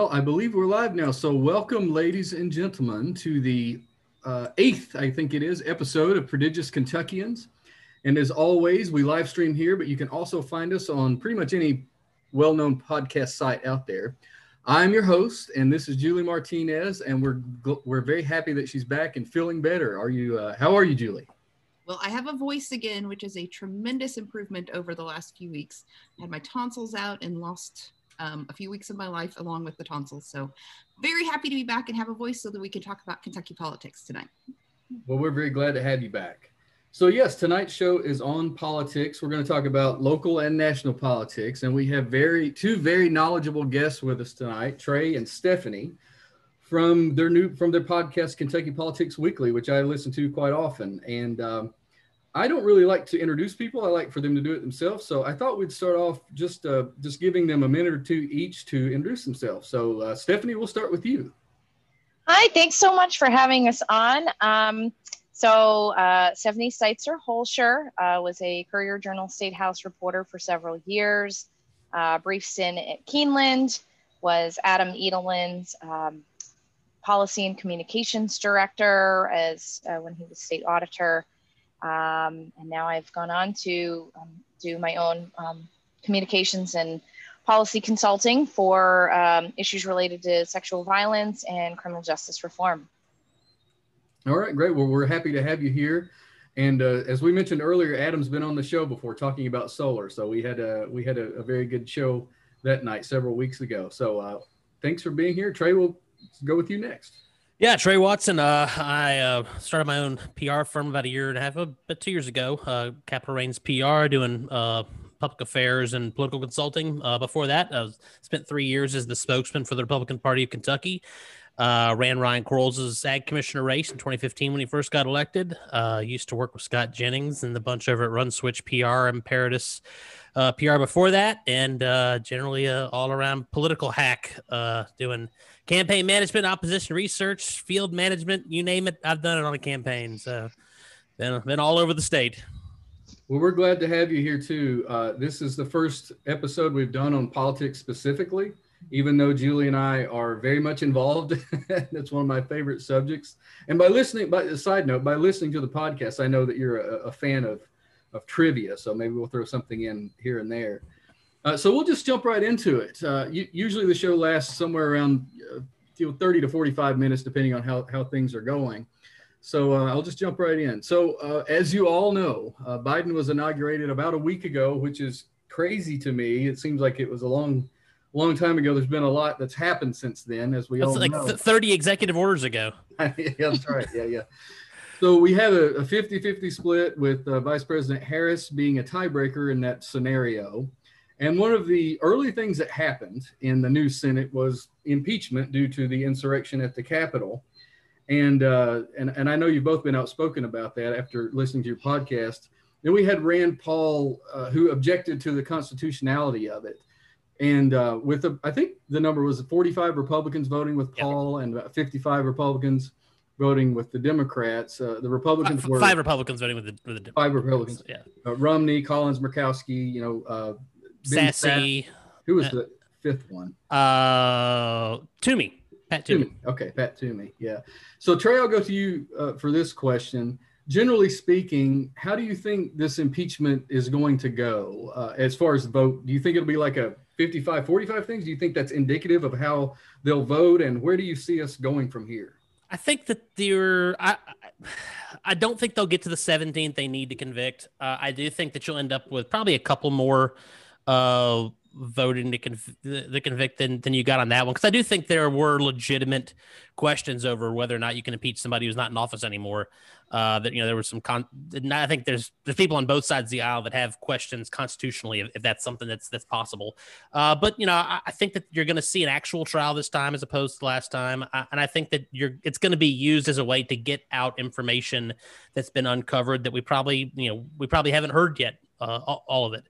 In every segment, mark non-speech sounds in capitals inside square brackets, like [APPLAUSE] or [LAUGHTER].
Well, I believe we're live now. So, welcome, ladies and gentlemen, to the uh, eighth, I think it is, episode of Prodigious Kentuckians. And as always, we live stream here, but you can also find us on pretty much any well known podcast site out there. I'm your host, and this is Julie Martinez, and we're we're very happy that she's back and feeling better. Are you? Uh, how are you, Julie? Well, I have a voice again, which is a tremendous improvement over the last few weeks. I had my tonsils out and lost um, a few weeks of my life along with the tonsils. So, very happy to be back and have a voice so that we can talk about Kentucky politics tonight. Well, we're very glad to have you back. So, yes, tonight's show is on politics. We're going to talk about local and national politics, and we have very two very knowledgeable guests with us tonight, Trey and Stephanie, from their new from their podcast Kentucky Politics Weekly, which I listen to quite often. And um, I don't really like to introduce people. I like for them to do it themselves. So I thought we'd start off just uh, just giving them a minute or two each to introduce themselves. So uh, Stephanie, we'll start with you. Hi, thanks so much for having us on. Um, so uh, Stephanie Steitzer Holscher uh, was a Courier Journal State House reporter for several years. Uh, brief stint at Keeneland was Adam Edelen's um, policy and communications director as uh, when he was state auditor. Um, and now I've gone on to um, do my own um, communications and policy consulting for um, issues related to sexual violence and criminal justice reform. All right, great. Well, we're happy to have you here. And uh, as we mentioned earlier, Adam's been on the show before talking about solar. So we had a we had a, a very good show that night several weeks ago. So uh, thanks for being here, Trey. We'll go with you next. Yeah, Trey Watson. Uh, I uh, started my own PR firm about a year and a half, about two years ago. Uh, Capital Reigns PR, doing uh, public affairs and political consulting. Uh, before that, I was, spent three years as the spokesman for the Republican Party of Kentucky. Uh, ran Ryan Quarles' ag commissioner race in 2015 when he first got elected. Used to work with Scott Jennings and the bunch over at RunSwitch PR and Paradis PR before that, and generally all around political hack doing campaign management, opposition research, field management, you name it. I've done it on a campaign. So been, been all over the state. Well, we're glad to have you here too. Uh, this is the first episode we've done on politics specifically, even though Julie and I are very much involved. [LAUGHS] That's one of my favorite subjects. And by listening, by a side note, by listening to the podcast, I know that you're a, a fan of, of trivia. So maybe we'll throw something in here and there. Uh, so we'll just jump right into it. Uh, usually the show lasts somewhere around uh, you know, 30 to 45 minutes, depending on how, how things are going. So uh, I'll just jump right in. So uh, as you all know, uh, Biden was inaugurated about a week ago, which is crazy to me. It seems like it was a long, long time ago. There's been a lot that's happened since then, as we that's all like know. 30 executive orders ago. [LAUGHS] yeah, that's right. Yeah, yeah. So we have a 50 50 split with Vice President Harris being a tiebreaker in that scenario. And one of the early things that happened in the new Senate was impeachment due to the insurrection at the Capitol. And, uh, and, and I know you've both been outspoken about that after listening to your podcast. Then we had Rand Paul, uh, who objected to the constitutionality of it. And uh, with, a, I think the number was 45 Republicans voting with Paul and about 55 Republicans voting with the Democrats. Uh, the Republicans five, were five Republicans voting with the, with the five Republicans. Yeah, uh, Romney, Collins, Murkowski, you know, uh, Sasse. Sass- Who was the fifth one? Uh, Toomey. Pat Toomey. Toomey. Okay, Pat Toomey. Yeah. So Trey, I'll go to you uh, for this question. Generally speaking, how do you think this impeachment is going to go uh, as far as the vote? Do you think it'll be like a 55 45 things? Do you think that's indicative of how they'll vote? And where do you see us going from here? I think that they're. I, I don't think they'll get to the 17th they need to convict. Uh, I do think that you'll end up with probably a couple more uh, voting to conv- the convict than, than you got on that one because I do think there were legitimate questions over whether or not you can impeach somebody who's not in office anymore. Uh, that you know there was some con. I think there's there's people on both sides of the aisle that have questions constitutionally if, if that's something that's that's possible. Uh, but you know I, I think that you're going to see an actual trial this time as opposed to last time, I, and I think that you're it's going to be used as a way to get out information that's been uncovered that we probably you know we probably haven't heard yet uh, all, all of it.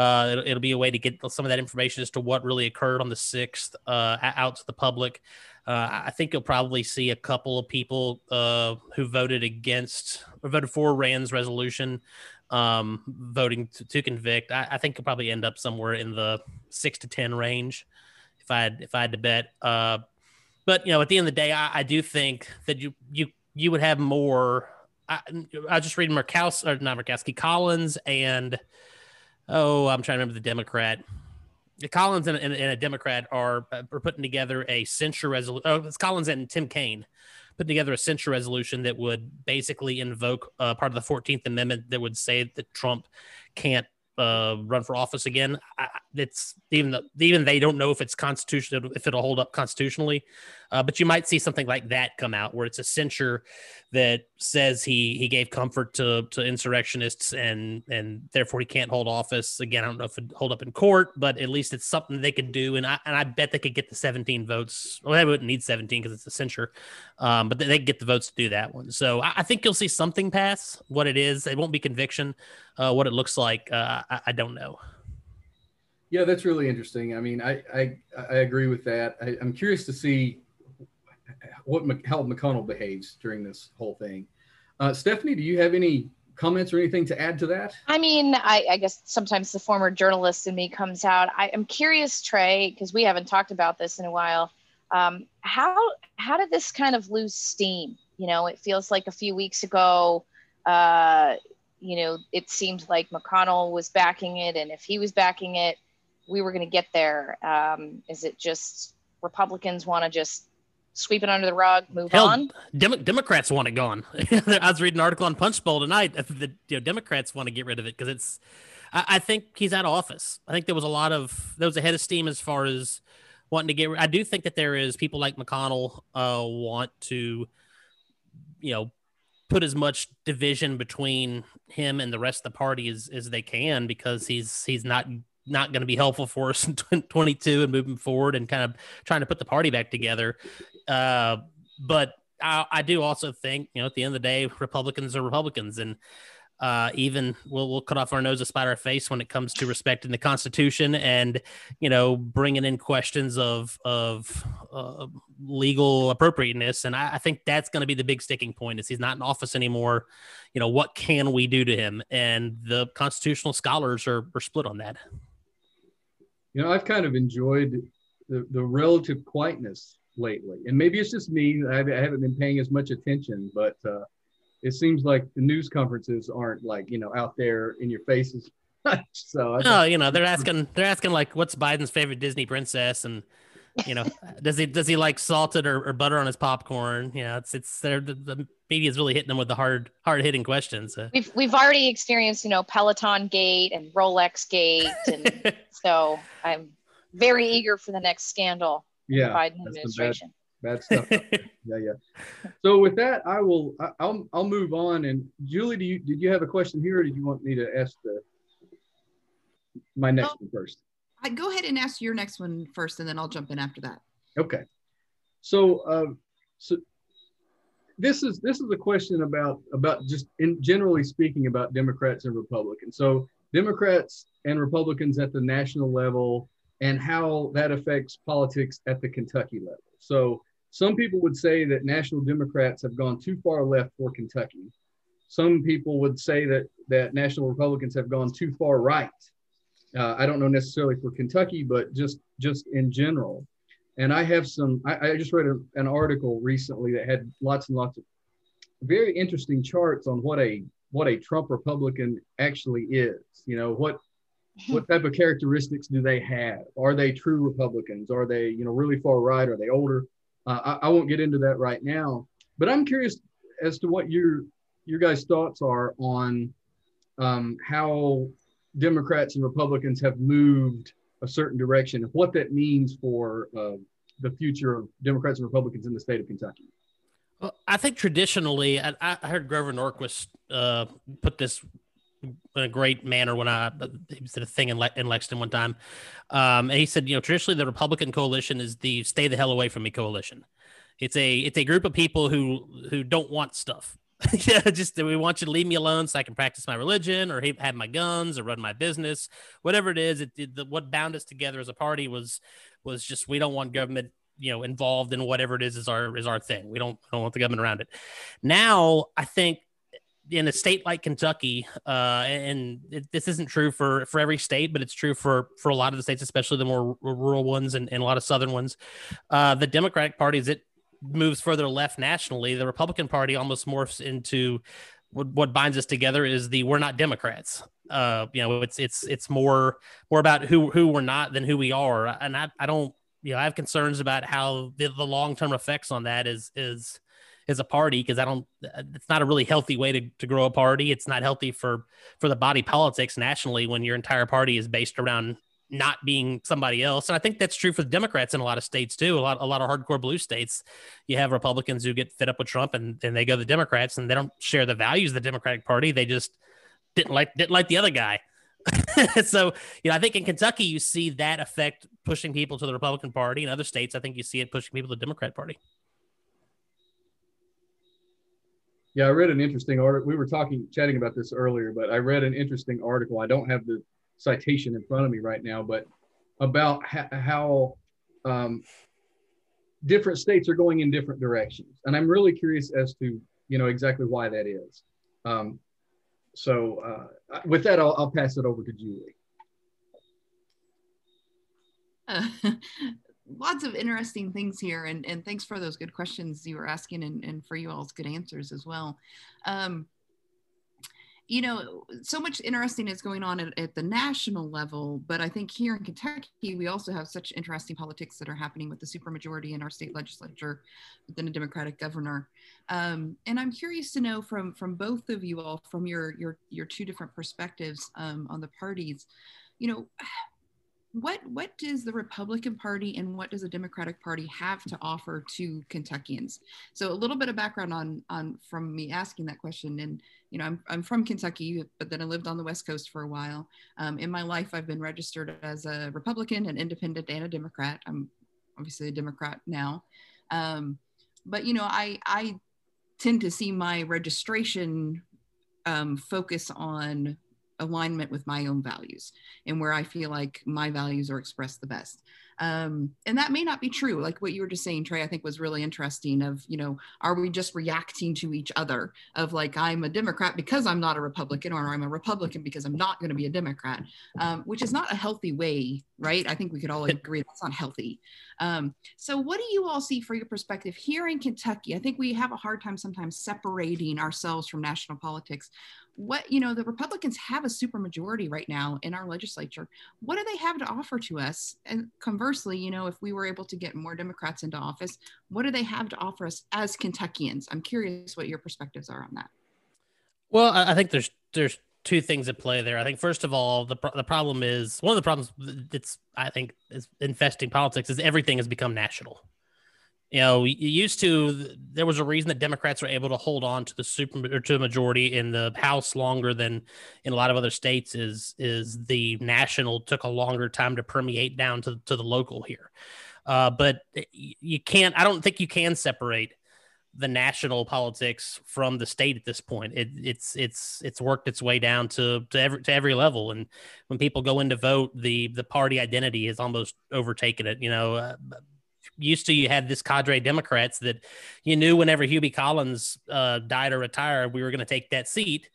Uh, it'll, it'll, be a way to get some of that information as to what really occurred on the 6th uh, out to the public. Uh, I think you'll probably see a couple of people uh, who voted against or voted for Rand's resolution um, voting to, to convict. I, I, think you'll probably end up somewhere in the six to 10 range. If I had if I had to bet. Uh, but you know, at the end of the day, I, I do think that you you you would have more. I, I just read Murkowski or not Murkowski Collins and oh, I'm trying to remember the Democrat. Collins and, and, and a Democrat are are putting together a censure resolution. Oh, it's Collins and Tim Kaine putting together a censure resolution that would basically invoke uh, part of the 14th Amendment that would say that Trump can't uh, run for office again. I, it's even the, even they don't know if it's constitutional if it'll hold up constitutionally. Uh, but you might see something like that come out where it's a censure that says he he gave comfort to to insurrectionists and and therefore he can't hold office again. I don't know if it hold up in court, but at least it's something they could do. And I and I bet they could get the 17 votes. Well, they wouldn't need 17 because it's a censure, um, but they, get the votes to do that one. So I, I, think you'll see something pass. What it is, it won't be conviction. Uh, what it looks like, uh, I, I don't know. Yeah, that's really interesting. I mean, I I, I agree with that. I, am curious to see what how McConnell behaves during this whole thing. Uh, Stephanie, do you have any comments or anything to add to that? I mean, I, I guess sometimes the former journalist in me comes out. I am curious, Trey, because we haven't talked about this in a while. Um, how how did this kind of lose steam? You know, it feels like a few weeks ago. Uh, you know, it seemed like McConnell was backing it, and if he was backing it, we were going to get there. Um, is it just Republicans want to just sweep it under the rug, move Hell, on. Dem- Democrats want it gone. [LAUGHS] I was reading an article on Punchbowl tonight The you know, Democrats want to get rid of it because it's. I, I, think he's out of office. I think there was a lot of there was a head of steam as far as wanting to get. I do think that there is people like McConnell uh, want to, you know, put as much division between him and the rest of the party as, as they can because he's he's not not going to be helpful for us [LAUGHS] in 22 and moving forward and kind of trying to put the party back together. Uh, but I, I, do also think, you know, at the end of the day, Republicans are Republicans, and uh, even we'll we'll cut off our nose to spite our face when it comes to respecting the Constitution and you know bringing in questions of of uh, legal appropriateness. And I, I think that's going to be the big sticking point: is he's not in office anymore. You know, what can we do to him? And the constitutional scholars are, are split on that. You know, I've kind of enjoyed the, the relative quietness lately. And maybe it's just me. I haven't been paying as much attention, but uh, it seems like the news conferences aren't like, you know, out there in your faces. [LAUGHS] so, I no, you know, they're asking, they're asking like, what's Biden's favorite Disney princess? And, you know, [LAUGHS] does he, does he like salted or, or butter on his popcorn? You know, it's, it's, they're, the, the media is really hitting them with the hard, hard hitting questions. We've, we've already experienced, you know, Peloton gate and Rolex gate. And [LAUGHS] so I'm very eager for the next scandal yeah, Biden administration. Bad, bad stuff. [LAUGHS] yeah, yeah. So with that, I will. I, will I'll move on. And Julie, do you did you have a question here, or did you want me to ask the my next oh, one first? I go ahead and ask your next one first, and then I'll jump in after that. Okay. So, uh, so this is this is a question about about just in generally speaking about Democrats and Republicans. So Democrats and Republicans at the national level and how that affects politics at the Kentucky level. So some people would say that national Democrats have gone too far left for Kentucky. Some people would say that that national Republicans have gone too far right. Uh, I don't know necessarily for Kentucky, but just just in general. And I have some. I, I just read a, an article recently that had lots and lots of very interesting charts on what a what a Trump Republican actually is. You know what what type of characteristics do they have? Are they true Republicans? Are they, you know, really far right? Are they older? Uh, I, I, won't get into that right now, but I'm curious as to what your your guys' thoughts are on um, how Democrats and Republicans have moved a certain direction and what that means for uh, the future of Democrats and Republicans in the state of Kentucky. Well, I think traditionally, I, I heard Grover Norquist uh, put this in a great manner when I he said a thing in, Le- in Lexington one time. Um, and he said, you know, traditionally the Republican coalition is the stay the hell away from me coalition. It's a it's a group of people who who don't want stuff. [LAUGHS] yeah, just we want you to leave me alone so I can practice my religion or have my guns or run my business, whatever it is. It, it the, what bound us together as a party was was just we don't want government you know involved in whatever it is is our is our thing. We don't don't want the government around it. Now I think in a state like Kentucky, uh, and it, this isn't true for for every state, but it's true for for a lot of the states, especially the more rural ones and, and a lot of southern ones. Uh, the Democratic Party, as it moves further left nationally, the Republican Party almost morphs into what, what binds us together is the we're not Democrats. Uh, you know, it's it's it's more more about who who we're not than who we are, and I I don't you know I have concerns about how the, the long term effects on that is is as a party because I don't. Uh, it's not a really healthy way to, to grow a party. It's not healthy for for the body politics nationally when your entire party is based around not being somebody else. And I think that's true for the Democrats in a lot of states too. A lot a lot of hardcore blue states, you have Republicans who get fed up with Trump and then they go to the Democrats and they don't share the values of the Democratic Party. They just didn't like didn't like the other guy. [LAUGHS] so, you know, I think in Kentucky you see that effect pushing people to the Republican Party. In other states, I think you see it pushing people to the Democrat Party. Yeah, I read an interesting article. We were talking, chatting about this earlier, but I read an interesting article. I don't have the citation in front of me right now, but about ha- how um, different states are going in different directions, and I'm really curious as to you know exactly why that is. Um, so, uh, with that, I'll, I'll pass it over to Julie. Uh, [LAUGHS] lots of interesting things here and, and thanks for those good questions you were asking and, and for you all's good answers as well. Um, you know so much interesting is going on at, at, the national level but i think here in kentucky we also have such interesting politics that are happening with the supermajority in our state legislature within a democratic governor. Um, and i'm curious to know from from both of you all from your your your two different perspectives um, on the parties you know what what does the Republican Party and what does the Democratic Party have to offer to Kentuckians? So a little bit of background on on from me asking that question. And you know, I'm I'm from Kentucky, but then I lived on the West Coast for a while. Um, in my life, I've been registered as a Republican, an Independent, and a Democrat. I'm obviously a Democrat now, um, but you know, I I tend to see my registration um, focus on alignment with my own values and where I feel like my values are expressed the best. Um, and that may not be true. Like what you were just saying, Trey, I think was really interesting of, you know, are we just reacting to each other of like, I'm a Democrat because I'm not a Republican or I'm a Republican because I'm not going to be a Democrat, um, which is not a healthy way, right? I think we could all agree that's not healthy. Um, so what do you all see for your perspective here in Kentucky? I think we have a hard time sometimes separating ourselves from national politics what you know the republicans have a supermajority right now in our legislature. What do they have to offer to us? And conversely you know if we were able to get more democrats into office what do they have to offer us as kentuckians? I'm curious what your perspectives are on that. Well i think there's there's two things at play there. I think first of all the, the problem is one of the problems that's i think is infesting politics is everything has become national you know, you used to there was a reason that Democrats were able to hold on to the super or to the majority in the House longer than in a lot of other states. Is is the national took a longer time to permeate down to to the local here, uh, but you can't. I don't think you can separate the national politics from the state at this point. It, it's it's it's worked its way down to to every to every level, and when people go in to vote, the the party identity has almost overtaken it. You know, uh, used to you had this cadre Democrats that you knew whenever Hubie Collins uh, died or retired, we were going to take that seat.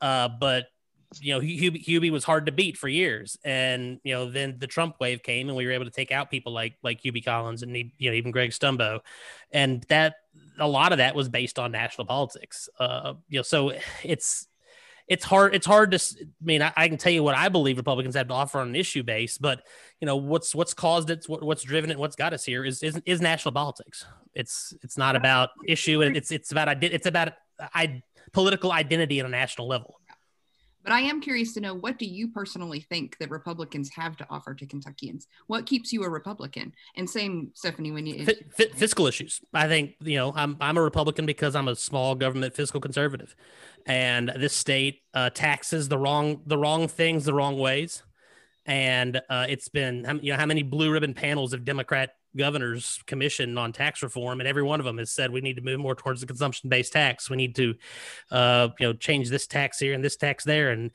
Uh, but you know, Hubie, Hubie was hard to beat for years, and you know, then the Trump wave came, and we were able to take out people like like Hubie Collins and you know even Greg Stumbo, and that a lot of that was based on national politics. Uh, you know, so it's it's hard. It's hard to. I mean, I, I, can tell you what I believe Republicans have to offer on an issue base, but you know what's what's caused it, what, what's driven it, what's got us here is, is is national politics. It's it's not about issue, and it's it's about it's about uh, I, political identity at a national level. But I am curious to know what do you personally think that Republicans have to offer to Kentuckians? What keeps you a Republican? And same, Stephanie, when you F- f- fiscal issues. I think you know I'm I'm a Republican because I'm a small government fiscal conservative, and this state uh, taxes the wrong the wrong things the wrong ways, and uh, it's been you know how many blue ribbon panels of Democrat governors commission on tax reform, and every one of them has said we need to move more towards the consumption based tax. We need to, uh, you know, change this tax here and this tax there, and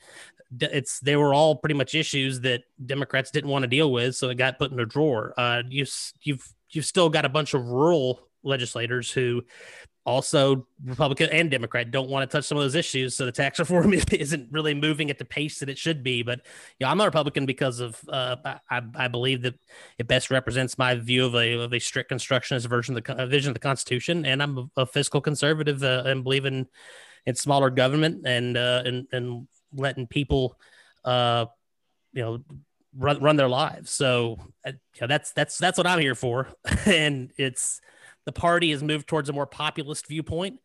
it's they were all pretty much issues that Democrats didn't want to deal with, so it got put in a drawer. Uh, you you've you've still got a bunch of rural legislators who also Republican and Democrat don't want to touch some of those issues. So the tax [LAUGHS] reform isn't really moving at the pace that it should be. But yeah, I'm a Republican because of uh, I, I believe that it best represents my view of a, of a strict constructionist version of the vision of the Constitution, and I'm a, a fiscal conservative uh, and believe in in smaller government and uh, and and letting people, uh, you know, run run their lives. So uh, yeah, that's that's that's what I'm here for, [LAUGHS] and it's the party has moved towards a more populist viewpoint.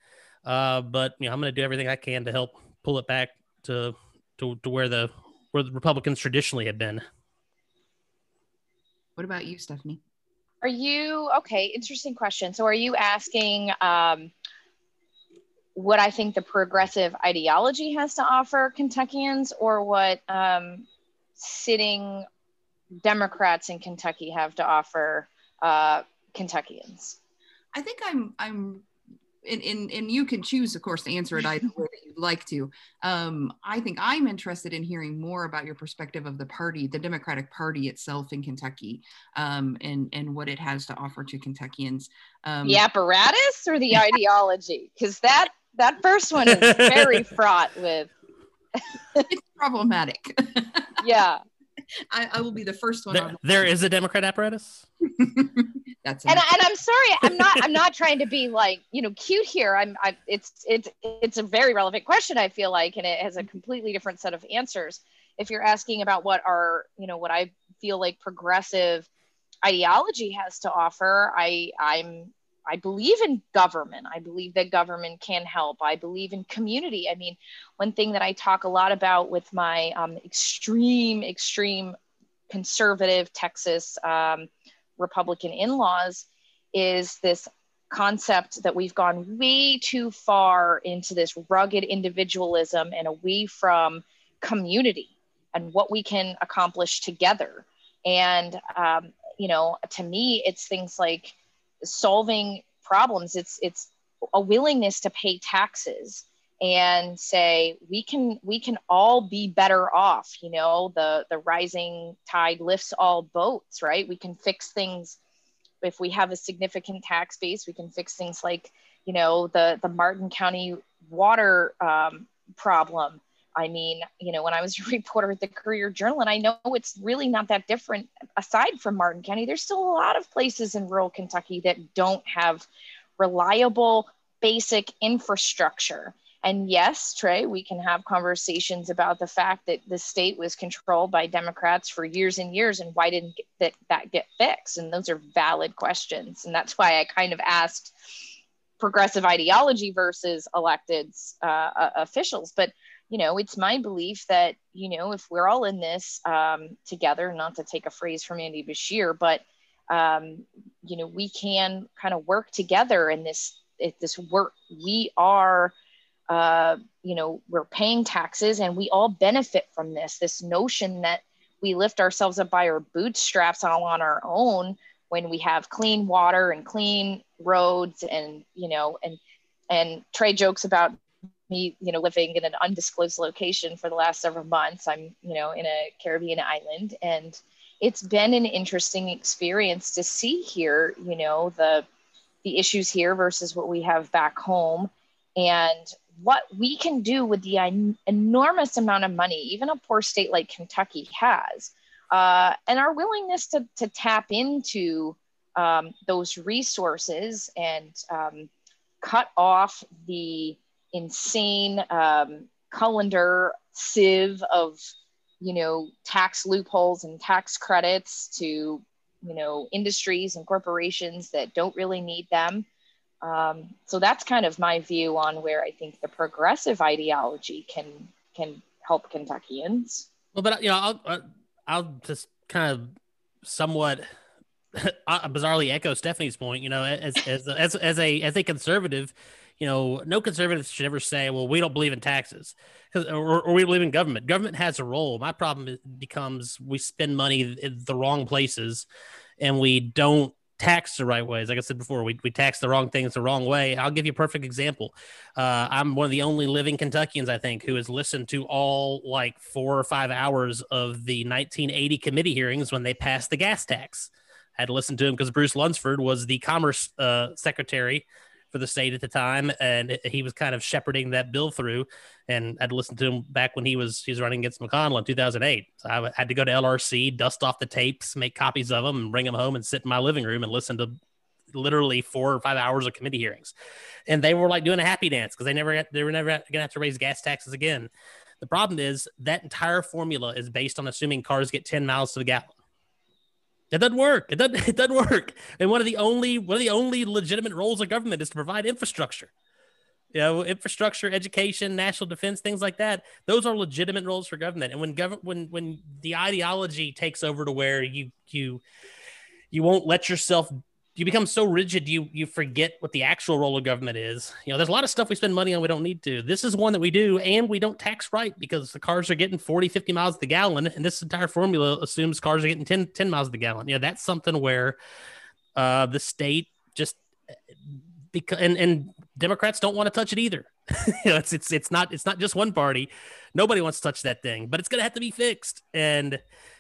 Uh, but you know, I'm going to do everything I can to help pull it back to, to to where the where the Republicans traditionally have been. What about you, Stephanie? Are you okay? Interesting question. So, are you asking um, what I think the progressive ideology has to offer Kentuckians, or what um, sitting Democrats in Kentucky have to offer uh, Kentuckians? I think I'm I'm and, and, and you can choose, of course, to answer it either way that you'd like to. Um, I think I'm interested in hearing more about your perspective of the party, the Democratic Party itself in Kentucky, um, and and what it has to offer to Kentuckians. Um, the apparatus or the ideology? [LAUGHS] Because that that first one is very fraught with. it's problematic. [LAUGHS] yeah. I, I, will be the first one. There, there is a Democrat apparatus. [LAUGHS] That's and, and I'm sorry, I'm not I'm not trying to be like you know cute here. I'm I it's it's it's a very relevant question. I feel like, and it has a completely different set of answers. If you're asking about what our you know what I feel like progressive ideology has to offer, I I'm I believe in government. I believe that government can help. I believe in community. I mean, one thing that I talk a lot about with my um, extreme, extreme conservative Texas um, Republican in laws is this concept that we've gone way too far into this rugged individualism and away from community and what we can accomplish together. And, um, you know, to me, it's things like solving problems. It's, it's a willingness to pay taxes and say we can we can all be better off you know the the rising tide lifts all boats right? We can fix things. If we have a significant tax base we can fix things like you know the the martin county water um, problem i mean you know when i was a reporter at the courier journal and i know it's really not that different aside from martin county there's still a lot of places in rural kentucky that don't have reliable basic infrastructure and yes, Trey, we can have conversations about the fact that the state was controlled by Democrats for years and years, and why didn't that, that get fixed? And those are valid questions. And that's why I kind of asked progressive ideology versus elected uh, officials. But you know, it's my belief that you know if we're all in this um, together, not to take a phrase from Andy Beshear, but um, you know, we can kind of work together in this this work. We are uh, you know, we're paying taxes and we all benefit from this. This notion that we lift ourselves up by our bootstraps all on our own when we have clean water and clean roads and, you know, and, and Trey jokes about me, you know, living in an undisclosed location for the last several months. I'm, you know, in a Caribbean island and it's been an interesting experience to see here, you know, the, the issues here versus what we have back home and what we can do with the enormous amount of money, even a poor state like Kentucky has, uh, and our willingness to, to tap into um, those resources and um, cut off the insane um, colander sieve of you know tax loopholes and tax credits to you know industries and corporations that don't really need them um, so that's kind of my view on where I think the progressive ideology can can help Kentuckians. Well, but you know, I'll I'll just kind of somewhat [LAUGHS] bizarrely echo Stephanie's point. You know, as as as as a as a conservative, you know, no conservatives should ever say, "Well, we don't believe in taxes," or, or we believe in government. Government has a role. My problem becomes we spend money in the wrong places, and we don't tax the right ways. Like I said before, we, we tax the wrong things the wrong way. I'll give you a perfect example. Uh, I'm one of the only living Kentuckians, I think, who has listened to all like four or five hours of the 1980 committee hearings when they passed the gas tax. I had to listen to him because Bruce Lunsford was the Commerce uh, Secretary for the state at the time, and he was kind of shepherding that bill through. And I'd listened to him back when he was he was running against McConnell in 2008. So I had to go to LRC, dust off the tapes, make copies of them, and bring them home and sit in my living room and listen to literally four or five hours of committee hearings, and they were like doing a happy dance because they never they were never to have to raise gas taxes again. The problem is that entire formula is based on assuming cars get 10 miles to the gallon. It doesn't work. It doesn't. [LAUGHS] It doesn't work. And one of the only one of the only legitimate roles of government is to provide infrastructure. You know, infrastructure, education, national defense, things like that. Those are legitimate roles for government. And when government, when when the ideology takes over to where you you you won't let yourself you become so rigid you you forget what the actual role of government is. You know there's a lot of stuff we spend money on we don't need to. This is one that we do and we don't tax right because the cars are getting 40 50 miles to the gallon and this entire formula assumes cars are getting 10, 10 miles to the gallon. You know that's something where uh, the state just because and, and democrats don't want to touch it either. [LAUGHS] You know it's it's it's not it's not just one party. Nobody wants to touch that thing but it's going to have to be fixed. And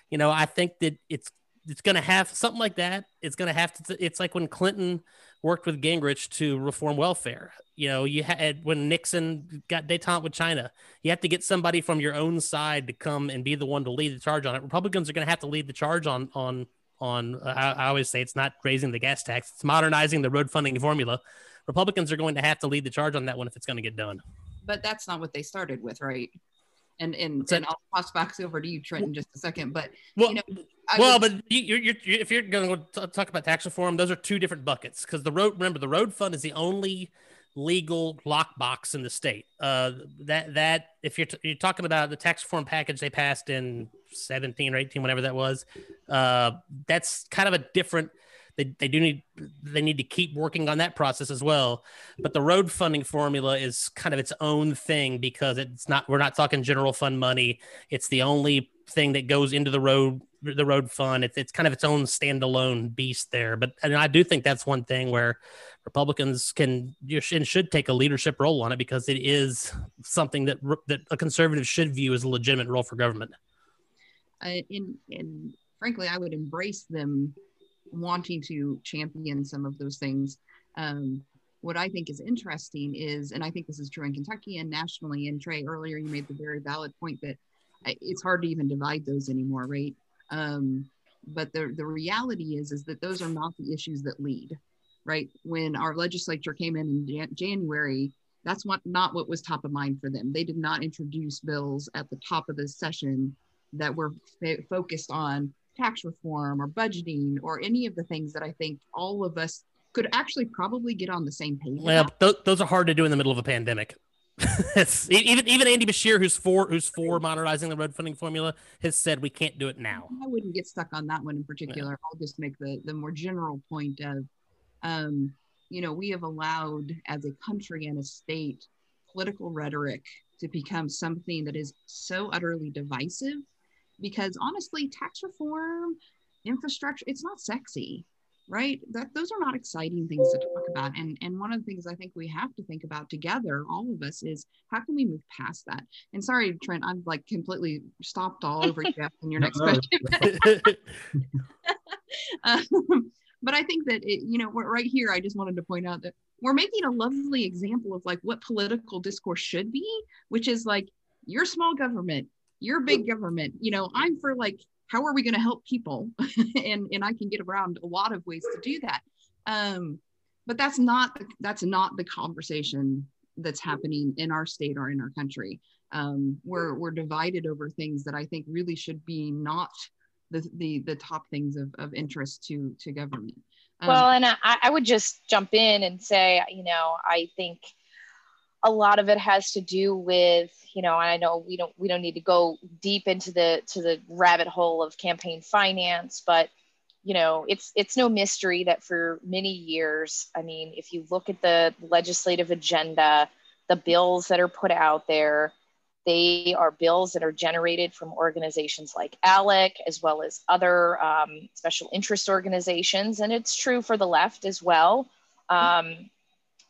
you know i think that it's it's going to have something like that. It's going to have to. It's like when Clinton worked with Gingrich to reform welfare. You know, you had when Nixon got détente with China. You have to get somebody from your own side to come and be the one to lead the charge on it. Republicans are going to have to lead the charge on on on. I, I always say it's not raising the gas tax; it's modernizing the road funding formula. Republicans are going to have to lead the charge on that one if it's going to get done. But that's not what they started with, right? And and, and I'll pass back over to you, Trent, in just a second. But well, you know, well, would, but you, are you're, if you're going to talk about tax reform, those are two different buckets because the road. Remember, the road fund is the only legal lockbox in the state. Uh, that that if you're t- you're talking about the tax reform package they passed in 17 or 18, whatever that was, uh, that's kind of a different they, they do need they need to keep working on that process as well. But the road funding formula is kind of its own thing because it's not we're not talking general fund money. It's the only thing that goes into the road the road fund. It's, it's kind of its own standalone beast there. But and i do think that's one thing where republicans can and should take a leadership role on it because it is something that that a conservative should view as a legitimate role for government. Uh, in in frankly i would embrace them wanting to champion some of those things. Um, what I think is interesting is, and I think this is true in Kentucky and nationally. And Trey, earlier you made the very valid point that it's hard to even divide those anymore, right? Um, but the the reality is, is that those are not the issues that lead, right? When our legislature came in in Jan- January, that's what not what was top of mind for them. They did not introduce bills at the top of the session that were f- focused on tax reform or budgeting or any of the things that I think all of us could actually probably get on the same page. Well, th- those are hard to do in the middle of a pandemic. [LAUGHS] even even Andy Beshear, who's for who's for modernizing the road funding formula, has said we can't do it now. I wouldn't get stuck on that one in particular. Yeah. I'll just make the the more general point of, um, you know, we have allowed as a country and a state political rhetoric to become something that is so utterly divisive because honestly, tax reform, infrastructure, it's not sexy, right? That those are not exciting things to talk about. And and one of the things I think we have to think about together, all of us, is how can we move past that? And sorry, Trent, I'm like completely stopped all over Jeff [LAUGHS] in your next question. [LAUGHS] um, but I think that it, you know, right here, I just wanted to point out that we're making a lovely example of like what political discourse should be, which is like your small government you're big government you know i'm for like how are we going to help people? [LAUGHS] And and i can get around a lot of ways to do that. Um but that's not that's not the conversation that's happening in our state or in our country. Um we're we're divided over things that i think really should be not the the, the top things of, of interest to to government. Um, well and I, I would just jump in and say you know i think a lot of it has to do with you know i know we don't we don't need to go deep into the to the rabbit hole of campaign finance but you know it's it's no mystery that for many years i mean if you look at the legislative agenda the bills that are put out there they are bills that are generated from organizations like ALEC, as well as other um, special interest organizations. And it's true for the left as well. Um,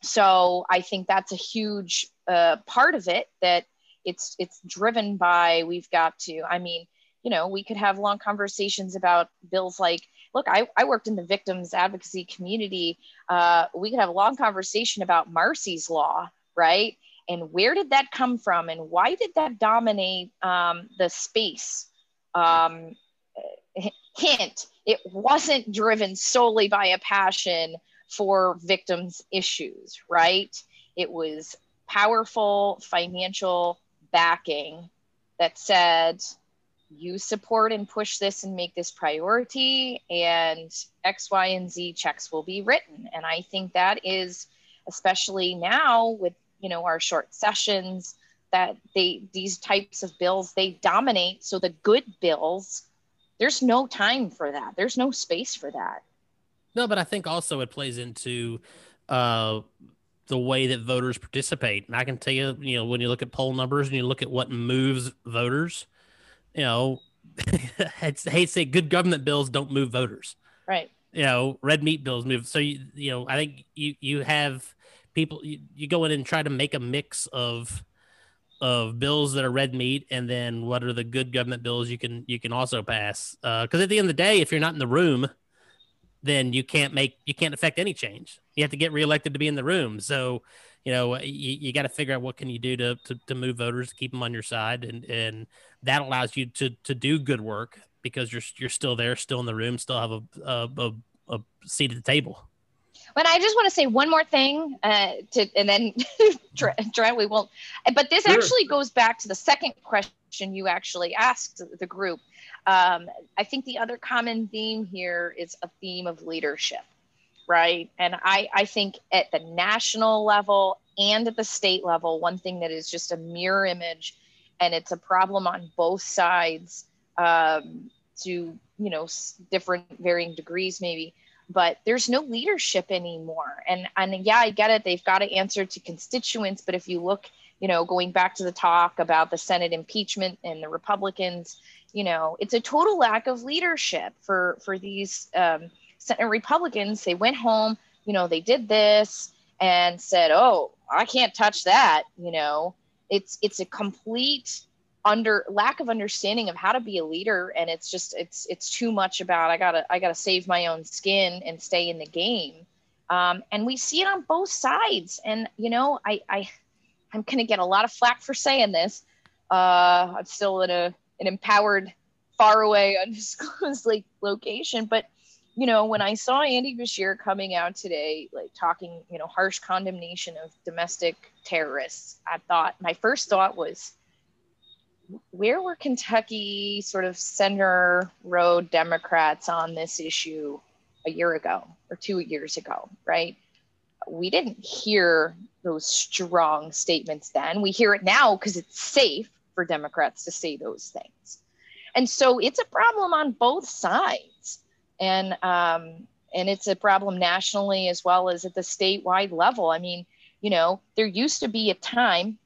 so I think that's a huge uh, part of it that it's it's driven by we've got to. I mean, you know, we could have long conversations about bills like look, I, I worked in the victims advocacy community. Uh, we could have a long conversation about Marsy's Law, right? And where did that come from? And why did that dominate um, the space? Um, hint, it wasn't driven solely by a passion for victims' issues, right? It was powerful financial backing that said, you support and push this and make this priority, and X, Y, and Z checks will be written. And I think that is, especially now with you know our short sessions, that they these types of bills they dominate. So the good bills, there's no time for that. There's no space for that. No, but I think also it plays into uh, the way that voters participate. And I can tell you, you know, when you look at poll numbers and you look at what moves voters, you know, [LAUGHS] I hate to say good government bills don't move voters. Right. You know, red meat bills move. So you, you know, I think you you have people you, you go in and try to make a mix of of bills that are red meat and then what are the good government bills you can you can also pass because uh, at the end of the day if you're not in the room then you can't make you can't affect any change. You have to get reelected to be in the room. So, you know, you, you got to figure out what can you do to, to, to move voters, to keep them on your side, and and that allows you to to do good work because you're you're still there, still in the room, still have a a, a, a seat at the table. But I just want to say one more thing uh, to, and then [LAUGHS] Trent, we won't. But this sure. actually goes back to the second question you actually asked the group. Um, I think the other common theme here is a theme of leadership, right? And I, I think at the national level and at the state level, one thing that is just a mirror image, and it's a problem on both sides um, to you know different varying degrees maybe but there's no leadership anymore and and yeah i get it they've got to answer to constituents but if you look you know going back to the talk about the senate impeachment and the republicans you know it's a total lack of leadership for for these um, republicans. They went home you know they did this and said oh i can't touch that you know. It's it's a complete under lack of understanding of how to be a leader and it's just it's it's too much about i gotta i gotta save my own skin and stay in the game. Um, and we see it on both sides. And you know i i i'm gonna get a lot of flack for saying this. Uh i'm still in a an empowered far away [LAUGHS] undisclosed like location but you know when i saw andy beshear coming out today like talking you know harsh condemnation of domestic terrorists i thought my first thought was where were Kentucky sort of center road Democrats on this issue a year ago or two years ago, right? We didn't hear those strong statements then. We hear it now because it's safe for Democrats to say those things. And so it's a problem on both sides. And um, and it's a problem nationally as well as at the statewide level. I mean, you know, there used to be a time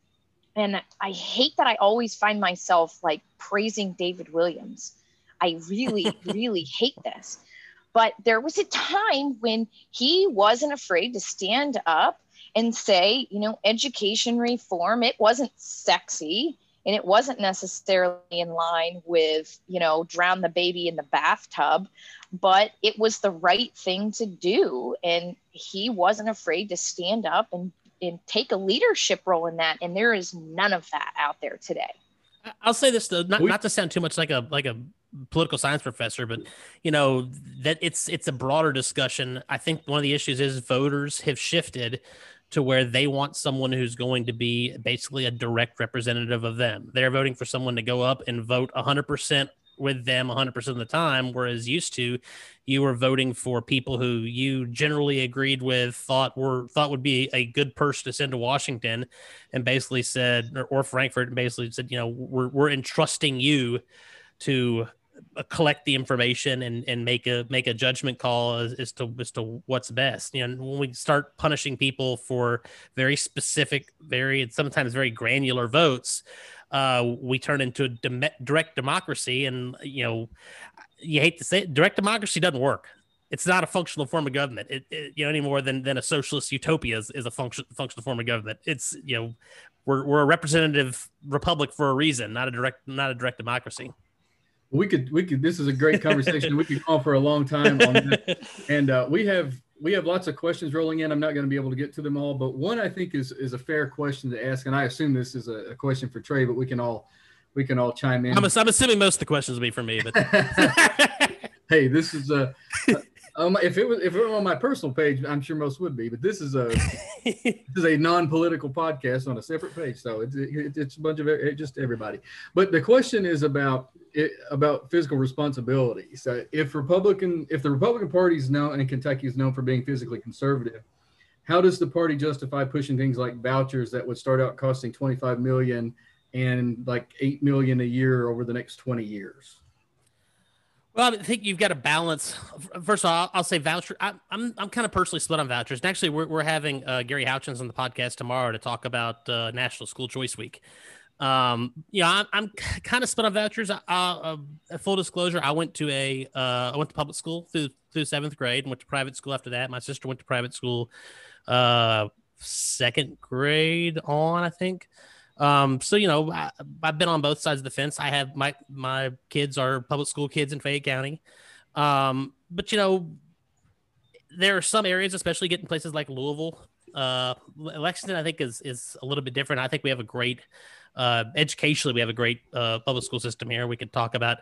and I hate that I always find myself like praising David Williams. I really, [LAUGHS] really hate this. But there was a time when he wasn't afraid to stand up and say, you know, education reform, it wasn't sexy and it wasn't necessarily in line with, you know, drown the baby in the bathtub, but it was the right thing to do. And he wasn't afraid to stand up and and take a leadership role in that. And there is none of that out there today. I'll say this though, not, not to sound too much like a like a political science professor, but you know that it's it's a broader discussion. I think one of the issues is voters have shifted to where they want someone who's going to be basically a direct representative of them. They're voting for someone to go up and vote 100% with them 100% of the time whereas used to you were voting for people who you generally agreed with thought were thought would be a good person to send to washington and basically said or, or frankfort and basically said you know we're, we're entrusting you to collect the information and and make a make a judgment call as, as to as to what's best you know when we start punishing people for very specific very and sometimes very granular votes uh, we turn into a dem- direct democracy. And, you know, you hate to say it, direct democracy doesn't work. It's not a functional form of government, it, it, you know, any more than, than a socialist utopia is, is a function, functional form of government. It's, you know, we're, we're a representative republic for a reason, not a direct, not a direct democracy. We could, we could. This is a great conversation. we could go on for a long time on [LAUGHS] and uh, we have we have lots of questions rolling in. I'm not going to be able to get to them all, but one I think is is a fair question to ask, and I assume this is a, a question for Trey, but we can all we can all chime in. I'm, I'm assuming most of the questions will be for me, but [LAUGHS] hey, this is a. Um, if it was if it were on my personal page, I'm sure most would be, but this is a [LAUGHS] this is a non-political podcast on a separate page, so it's it, it's a bunch of it, just everybody. But the question is about it, about fiscal responsibility. So if Republican if the Republican Party is known and Kentucky is known for being physically conservative, how does the party justify pushing things like vouchers that would start out costing 25 million and like 8 million a year over the next 20 years? Well, I think you've got to balance. First of all, I'll say voucher. I, am I'm, I'm kind of personally split on vouchers. And actually, we're, we're having uh, Gary Houchens on the podcast tomorrow to talk about uh, National School Choice Week. Um, you know, I'm, I'm kind of split on vouchers. Uh, uh, full disclosure, I went to a uh, I went to public school through through seventh grade and went to private school after that. My sister went to private school uh, second grade on, I think. Um, so you know, I, have been on both sides of the fence. I have my my kids are public school kids in Fayette County, um, but you know, there are some areas, especially getting places like Louisville. Uh, Lexington, I think is is a little bit different. I think we have a great uh, educationally, we have a great uh, public school system here. We could talk about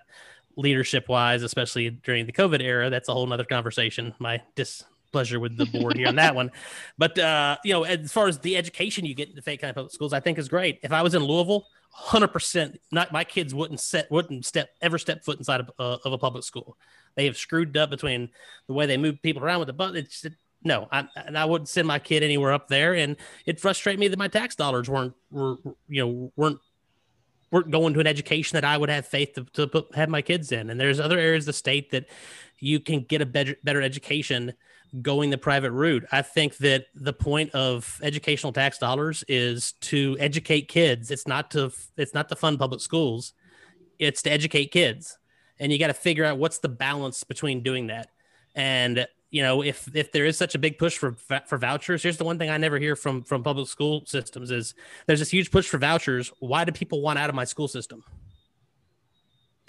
leadership wise, especially during the COVID era. That's a whole nother conversation. My dis pleasure with the board here on that one. [LAUGHS] But uh, you know, as far as the education you get in the Fayette County Public Schools, I think is great. If I was in Louisville, hundred percent, not my kids wouldn't set wouldn't step ever step foot inside of, uh, of a public school. They have screwed up between the way they move people around with the bus. It's no, I, and I wouldn't send my kid anywhere up there. And it frustrated me that my tax dollars weren't were you know weren't weren't going to an education that I would have faith to, to put, have my kids in. And there's other areas of the state that you can get a better better education going the private route. I think that the point of educational tax dollars is to educate kids. It's not to it's not to fund public schools. It's to educate kids. And you got to figure out what's the balance between doing that. And you know, if if there is such a big push for for vouchers, here's the one thing I never hear from from public school systems is there's this huge push for vouchers. Why do people want out of my school system?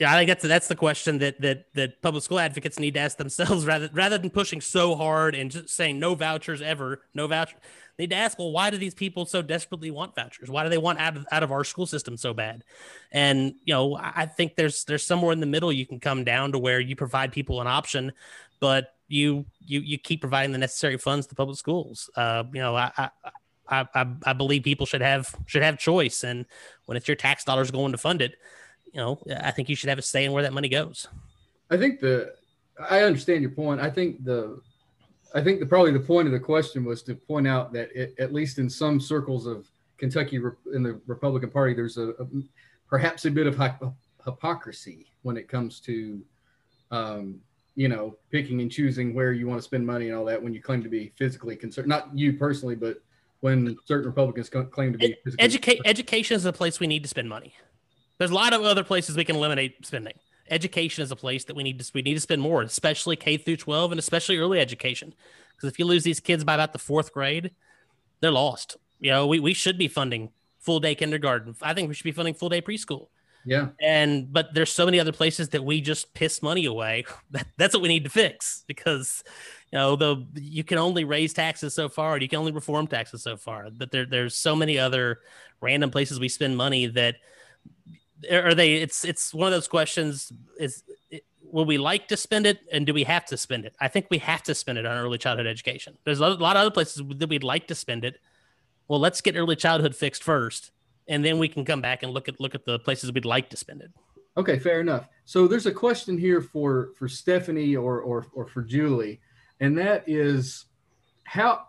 Yeah, I think that's that's the question that that that public school advocates need to ask themselves [LAUGHS] rather rather than pushing so hard and just saying no vouchers ever, no voucher. They need to ask, well, why do these people so desperately want vouchers? Why do they want out of out of our school system so bad? And you know, I think there's there's somewhere in the middle you can come down to where you provide people an option, but you you you keep providing the necessary funds to public schools. Uh, you know, I, I I I believe people should have should have choice, and when it's your tax dollars going to fund it you know, I think you should have a say in where that money goes. I think the, I understand your point. I think the, I think the probably the point of the question was to point out that it, at least in some circles of Kentucky in the Republican Party, there's a, a perhaps a bit of hypocrisy when it comes to, um, you know, picking and choosing where you want to spend money and all that when you claim to be physically concerned. Not you personally, but when certain Republicans claim to be. Educate education is the place we need to spend money. There's a lot of other places we can eliminate spending. Education is a place that we need to we need to spend more, especially K through 12 and especially early education. Because if you lose these kids by about the fourth grade, they're lost. You know, we, we should be funding full day kindergarten. I think we should be funding full day preschool. Yeah. And but there's so many other places that we just piss money away. [LAUGHS] That, that's what we need to fix because you know the you can only raise taxes so far you can only reform taxes so far. But there there's so many other random places we spend money that are they it's it's one of those questions is will we like to spend it and do we have to spend it? I think we have to spend it on early childhood education. There's a lot of other places that we'd like to spend it. Well let's get early childhood fixed first and then we can come back and look at look at the places we'd like to spend it. Okay fair enough. So there's a question here for for stephanie or or, or for julie and that is how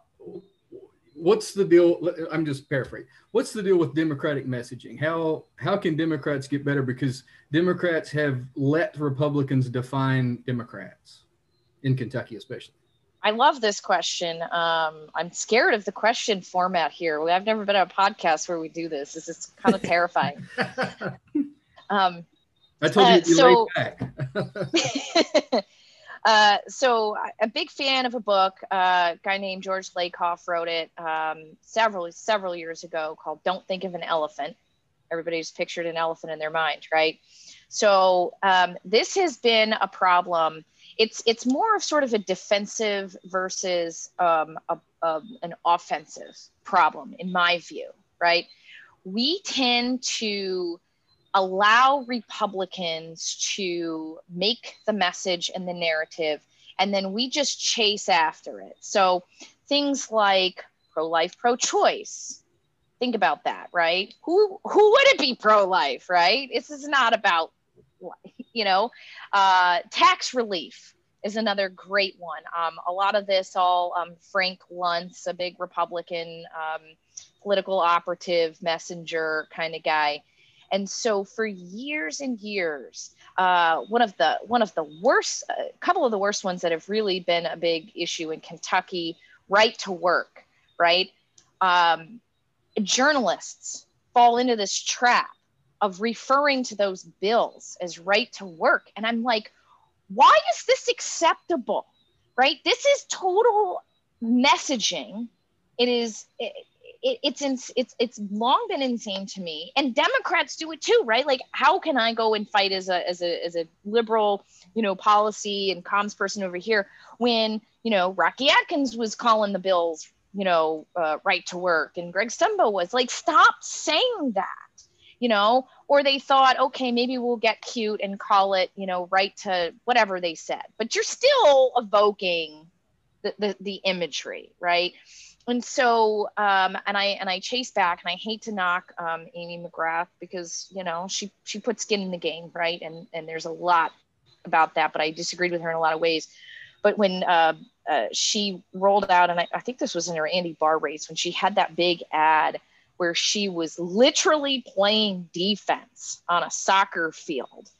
what's the deal? I'm just paraphrasing. What's the deal with Democratic messaging? How how can Democrats get better? Because Democrats have let Republicans define Democrats in Kentucky, especially. I love this question. Um, I'm scared of the question format here. I've never been on a podcast where we do this. This is kind of [LAUGHS] terrifying. [LAUGHS] um, I told you uh, so, back. [LAUGHS] Uh, so a big fan of a book. Uh, a guy named George Lakoff wrote it um, several several years ago called "Don't Think of an Elephant." Everybody's pictured an elephant in their mind, right? So um, this has been a problem. It's it's more of sort of a defensive versus um, a, a, an offensive problem, in my view. Right? We tend to allow Republicans to make the message and the narrative, and then we just chase after it. So things like pro-life, pro-choice. Think about that, right? Who who would it be pro-life, right? This is not about, you know, uh, tax relief is another great one. Um, a lot of this, all um, Frank Luntz, a big Republican um, political operative messenger kind of guy. And so for years and years, uh, one of the one of the worst, a uh, couple of the worst ones that have really been a big issue in Kentucky, right to work, right? Um, journalists fall into this trap of referring to those bills as right to work, and I'm like, why is this acceptable? Right? This is total messaging. It is. It, it, it's in, it's it's long been insane to me. And democrats do it too right? Like how can i go and fight as a as a as a liberal you know policy and comms person over here when you know rocky adkins was calling the bills you know uh, right to work and greg stumbo was? Like stop saying that you know? Or they thought okay maybe we'll get cute and call it you know right to whatever they said. But you're still evoking the, the, the imagery right and so um, and i and i chase back and i hate to knock um, amy mcgrath because you know she she put skin in the game right? And and there's a lot about that but i disagreed with her in a lot of ways. But when uh, uh, she rolled out and I, I think this was in her andy barr race when she had that big ad where she was literally playing defense on a soccer field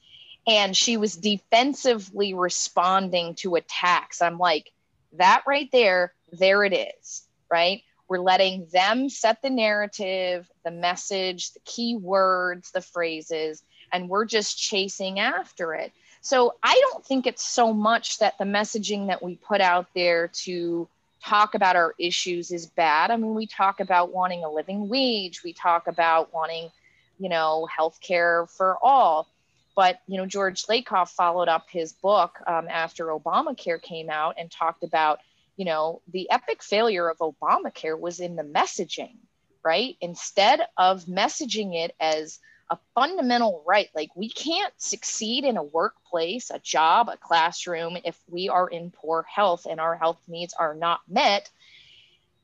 and she was defensively responding to attacks. I'm like that right there there it is right? We're letting them set the narrative, the message, the key words, the phrases, and we're just chasing after it. So I don't think it's so much that the messaging that we put out there to talk about our issues is bad. I mean, we talk about wanting a living wage, we talk about wanting, you know, health care for all. But, you know, George Lakoff followed up his book um, after Obamacare came out and talked about you know, the epic failure of Obamacare was in the messaging, right? Instead of messaging it as a fundamental right, like we can't succeed in a workplace, a job, a classroom if we are in poor health and our health needs are not met.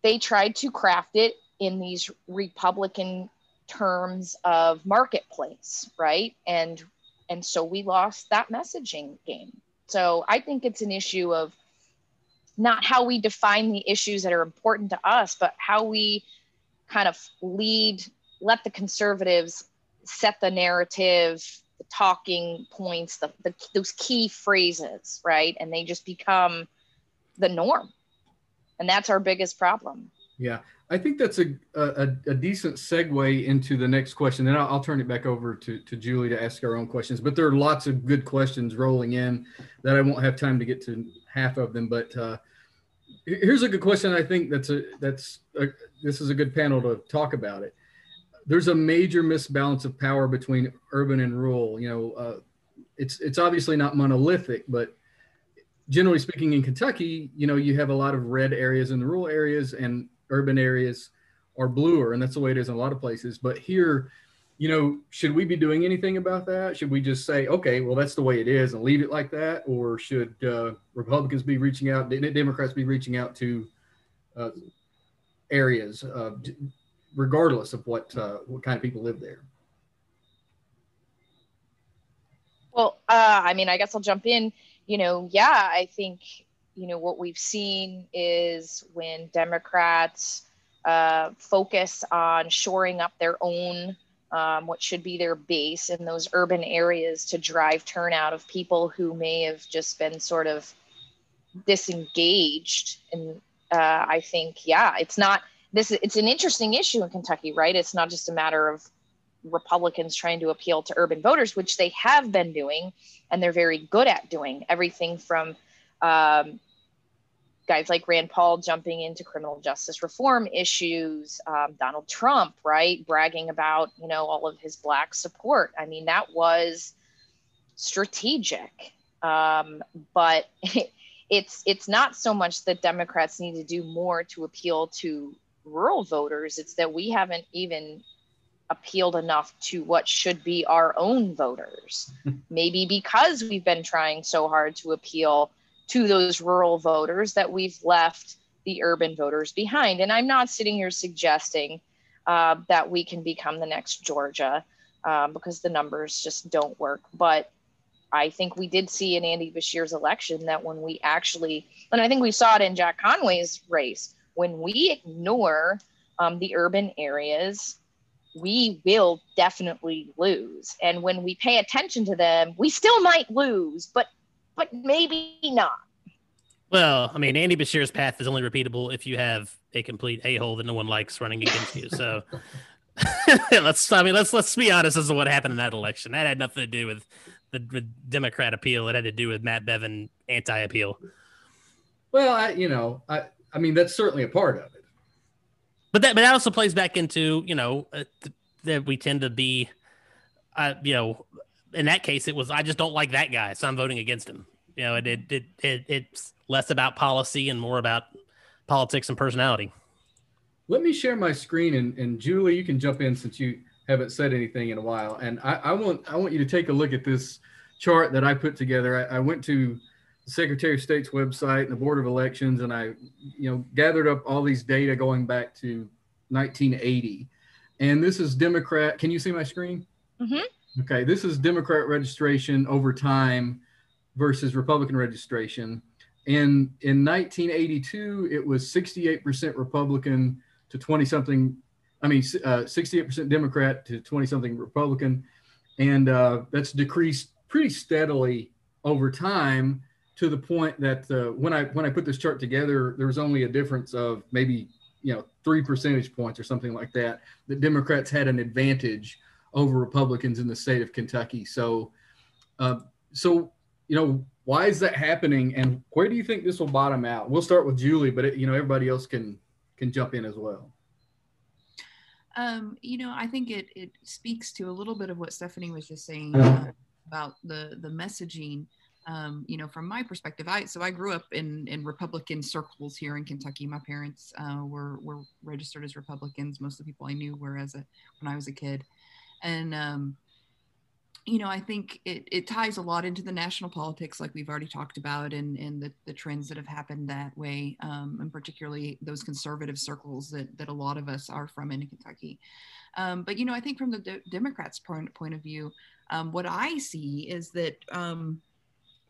They tried to craft it in these Republican terms of marketplace, right? And and so we lost that messaging game. So I think it's an issue of not how we define the issues that are important to us, but how we kind of lead, let the conservatives set the narrative, the talking points, the, the those key phrases, right? And they just become the norm. And that's our biggest problem. Yeah, I think that's a, a, a decent segue into the next question. Then I'll, I'll, turn it back over to, to Julie to ask our own questions. But there are lots of good questions rolling in that I won't have time to get to half of them. But uh, here's a good question. I think that's a that's a, this is a good panel to talk about it. There's a major misbalance of power between urban and rural. You know, uh, it's it's obviously not monolithic, but generally speaking, in Kentucky, you know, you have a lot of red areas in the rural areas, and urban areas are bluer, and that's the way it is in a lot of places. But here, you know, should we be doing anything about that? Should we just say, okay, well, that's the way it is and leave it like that? Or should uh, Republicans be reaching out, Democrats be reaching out to uh, areas, uh, regardless of what, uh, what kind of people live there? Well, uh, I mean, I guess I'll jump in. You know, yeah, I think, you know, what we've seen is when Democrats uh, focus on shoring up their own um, what should be their base in those urban areas to drive turnout of people who may have just been sort of disengaged. And uh, I think, yeah, it's not this. It's an interesting issue in Kentucky, right? It's not just a matter of Republicans trying to appeal to urban voters, which they have been doing, and they're very good at doing everything from um, guys like Rand Paul jumping into criminal justice reform issues, um, Donald Trump, right, bragging about you know all of his black support. I mean, that was strategic. Um, but [LAUGHS] it's it's not so much that Democrats need to do more to appeal to rural voters. It's that we haven't even appealed enough to what should be our own voters. [LAUGHS] Maybe because we've been trying so hard to appeal to those rural voters that we've left the urban voters behind. And I'm not sitting here suggesting uh, that we can become the next Georgia um, because the numbers just don't work. But I think we did see in Andy Beshear's election that when we actually, and I think we saw it in Jack Conway's race, when we ignore um, the urban areas, we will definitely lose. And when we pay attention to them, we still might lose, but but maybe not. Well, I mean, Andy Beshear's path is only repeatable if you have a complete a hole that no one likes running against you. So [LAUGHS] let's, I mean, let's let's be honest as to what happened in that election. That had nothing to do with the, the Democrat appeal. It had to do with Matt Bevin anti-appeal. Well, I, you know, I, I mean, that's certainly a part of it. But that, but that also plays back into, you know, uh, that we tend to be, uh, you know, in that case, it was I just don't like that guy, so I'm voting against him. You know, it it, it, it it's less about policy and more about politics and personality. Let me share my screen, and, and Julie, you can jump in since you haven't said anything in a while. And I, I want I want you to take a look at this chart that I put together. I, I went to the Secretary of State's website and the Board of Elections, and I, you know, gathered up all these data going back to 1980. And this is Democrat. Can you see my screen? Mm-hmm. Okay, this is Democrat registration over time versus Republican registration. And in 1982, it was 68% Republican to 20 something I mean, uh, 68% Democrat to 20 something Republican. And uh, that's decreased pretty steadily over time to the point that uh, when I when I put this chart together, there was only a difference of maybe you know three percentage points or something like that. That Democrats had an advantage over Republicans in the state of Kentucky. So, uh, so you know, why is that happening, and where do you think this will bottom out? We'll start with Julie, but it, you know, everybody else can can jump in as well. Um, you know, I think it it speaks to a little bit of what Stephanie was just saying uh, about the the messaging. Um, you know, from my perspective, I so I grew up in in Republican circles here in Kentucky. My parents uh, were were registered as Republicans. Most of the people I knew were as a when I was a kid, and um, you know, I think it, it ties a lot into the national politics, like we've already talked about, and, and the, the trends that have happened that way, um, and particularly those conservative circles that, that a lot of us are from in Kentucky. Um, but, you know, I think from the de- Democrats' point, point of view, um, what I see is that um,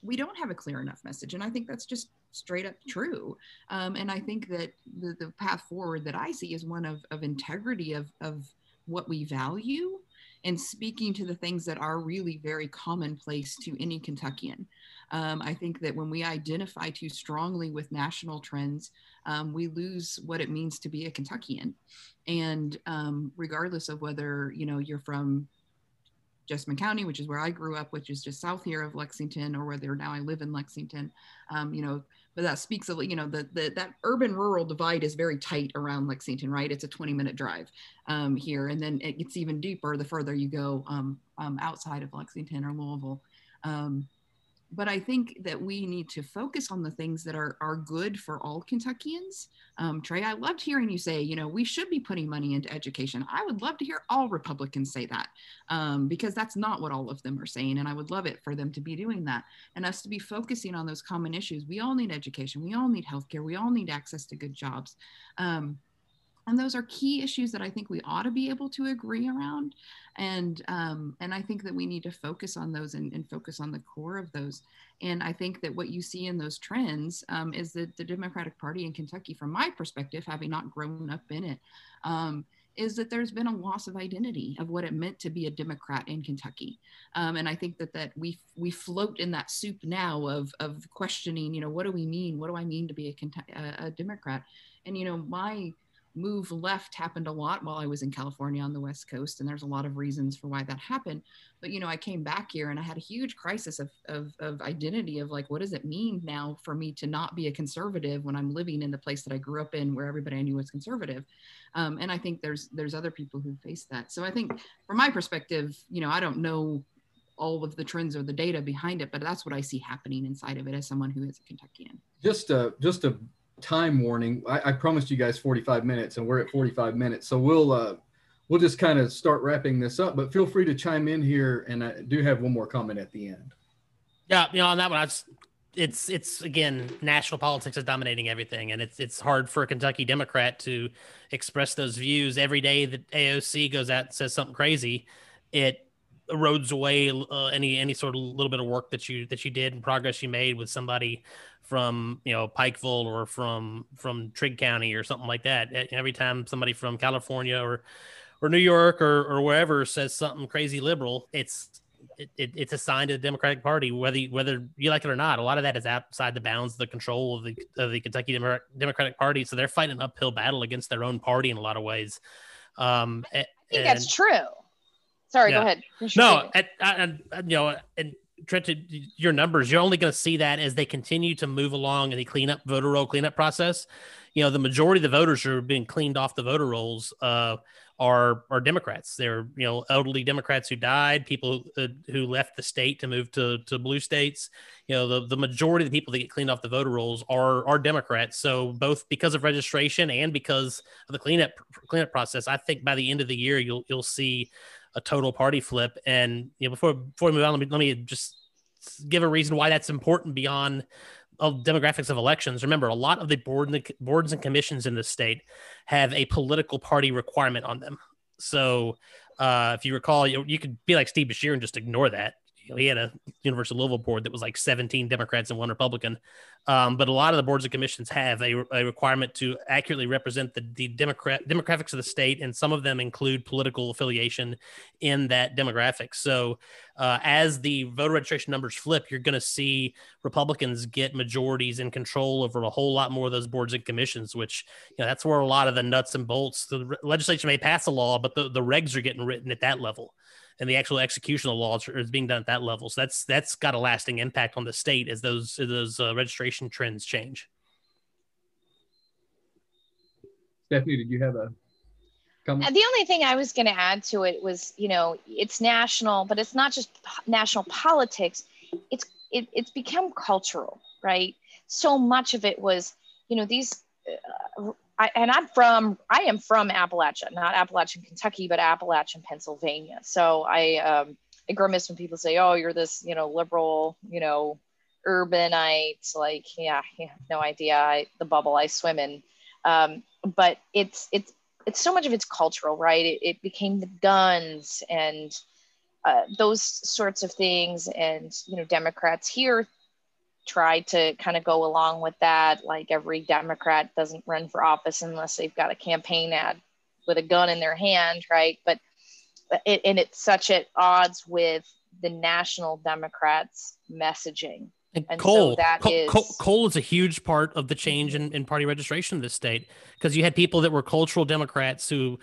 we don't have a clear enough message. And I think that's just straight up true. Um, and I think that the, the path forward that I see is one of, of integrity of, of what we value and speaking to the things that are really very commonplace to any Kentuckian. Um, I think that when we identify too strongly with national trends, um, we lose what it means to be a Kentuckian. And um, regardless of whether you know you're from Jessamine County, which is where I grew up, which is just south here of Lexington, or whether now I live in Lexington, um, you know, but that speaks of you know the, the that urban rural divide is very tight around Lexington, right? It's a 20 minute drive um, here, and then it gets even deeper the further you go um, um, outside of Lexington or Louisville. Um, but I think that we need to focus on the things that are are good for all Kentuckians. Um, Trey, I loved hearing you say, you know, we should be putting money into education. I would love to hear all Republicans say that um, because that's not what all of them are saying, and I would love it for them to be doing that and us to be focusing on those common issues. We all need education. We all need healthcare. We all need access to good jobs. Um, and those are key issues that I think we ought to be able to agree around, and um, and I think that we need to focus on those and, and, focus on the core of those. And I think that what you see in those trends um, is that the Democratic Party in Kentucky, from my perspective, having not grown up in it, um, is that there's been a loss of identity of what it meant to be a Democrat in Kentucky. Um, and I think that that we we float in that soup now of of questioning, you know, what do we mean? What do I mean to be a, a, a Democrat? And you know, my move left happened a lot while I was in California on the West Coast, and there's a lot of reasons for why that happened. But you know, I came back here and I had a huge crisis of, of, of identity of like, what does it mean now for me to not be a conservative when I'm living in the place that I grew up in, where everybody I knew was conservative? Um, and I think there's there's other people who face that. So I think, from my perspective, you know, I don't know all of the trends or the data behind it, but that's what I see happening inside of it as someone who is a Kentuckian. Just a just a time warning. I, I promised you guys 45 minutes, and we're at 45 minutes, so we'll uh, we'll just kind of start wrapping this up. But feel free to chime in here, and I do have one more comment at the end. Yeah, you know, on that one, I it's it's again, national politics is dominating everything, and it's it's hard for a Kentucky Democrat to express those views every day that AOC goes out and says something crazy. It erodes away uh, any any sort of little bit of work that you that you did and progress you made with somebody from you know Pikeville or from from Trigg County or something like that. Every time somebody from California or or New York or or wherever says something crazy liberal, it's it, it, it's assigned to the Democratic Party, whether you, whether you like it or not. A lot of that is outside the bounds of the control of the of the Kentucky Democratic Party. So they're fighting an uphill battle against their own party in a lot of ways. Um, I think and, that's true. Sorry, yeah. go ahead. No, and, you know, and Trent, your numbers, you're only going to see that as they continue to move along in the cleanup voter roll cleanup process. You know, the majority of the voters who are being cleaned off the voter rolls. Uh, are are Democrats. They're you know elderly Democrats who died, people who, who left the state to move to to blue states. You know the the majority of the people that get cleaned off the voter rolls are are Democrats. So both because of registration and because of the cleanup cleanup process, I think by the end of the year you'll you'll see a total party flip. And you know, before before we move on, let me let me just give a reason why that's important beyond of demographics of elections. Remember, a lot of the board and the boards and commissions in the state have a political party requirement on them. So, uh, if you recall, you, you could be like Steve Beshear and just ignore that you know, he had a University of Louisville board that was like 17 Democrats and one Republican. Um, but a lot of the boards and commissions have a, a requirement to accurately represent the, the Democrat demographics of the state, and some of them include political affiliation in that demographic. So, uh, as the voter registration numbers flip, you're going to see Republicans get majorities in control over a whole lot more of those boards and commissions, which you know that's where a lot of the nuts and bolts. The legislature may pass a law, but the, the regs are getting written at that level and the actual execution of laws is being done at that level. So that's that's got a lasting impact on the state as those as those uh, registration trends change. Stephanie, did you have a comment? The only thing I was going to add to it was, you know, it's national, but it's not just national politics. It's it, it's become cultural, right? So much of it was, you know, these uh, I, and I'm from, I am from Appalachia, not Appalachian, Kentucky, but Appalachian, Pennsylvania. So I, um, I grimace when people say, "Oh, you're this, you know, liberal, you know, urbanite." Like, yeah, yeah no idea I, the bubble I swim in. Um, but it's it's it's so much of it's cultural, right? It, it became the guns and uh, those sorts of things, and you know, Democrats here tried to kind of go along with that. Like every Democrat doesn't run for office unless they've got a campaign ad with a gun in their hand, right? But it, and it's such at odds with the national Democrats' messaging. And, and coal, so that coal, is, coal, coal, is a huge part of the change in, in party registration in this state because you had people that were cultural Democrats who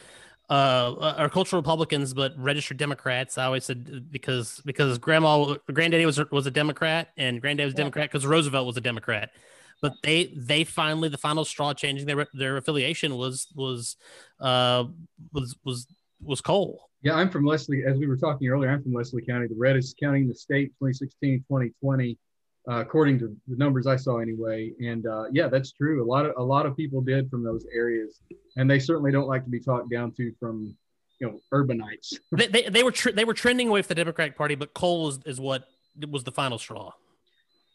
uh, are cultural Republicans but registered Democrats. I always said because because grandma granddaddy was was a Democrat and granddaddy was Democrat because Roosevelt was a Democrat. But they they finally the final straw changing their their affiliation was was uh was was was coal. Yeah, I'm from Leslie. As we were talking earlier, I'm from Leslie County, the reddest county in the state, 2016, 2020 uh, according to the numbers I saw anyway. And uh, yeah, that's true. A lot of a lot of people did from those areas, and they certainly don't like to be talked down to from you know urbanites. [LAUGHS] they, they, they, were tr- they were trending away from the Democratic Party, but coal is, is what was the final straw.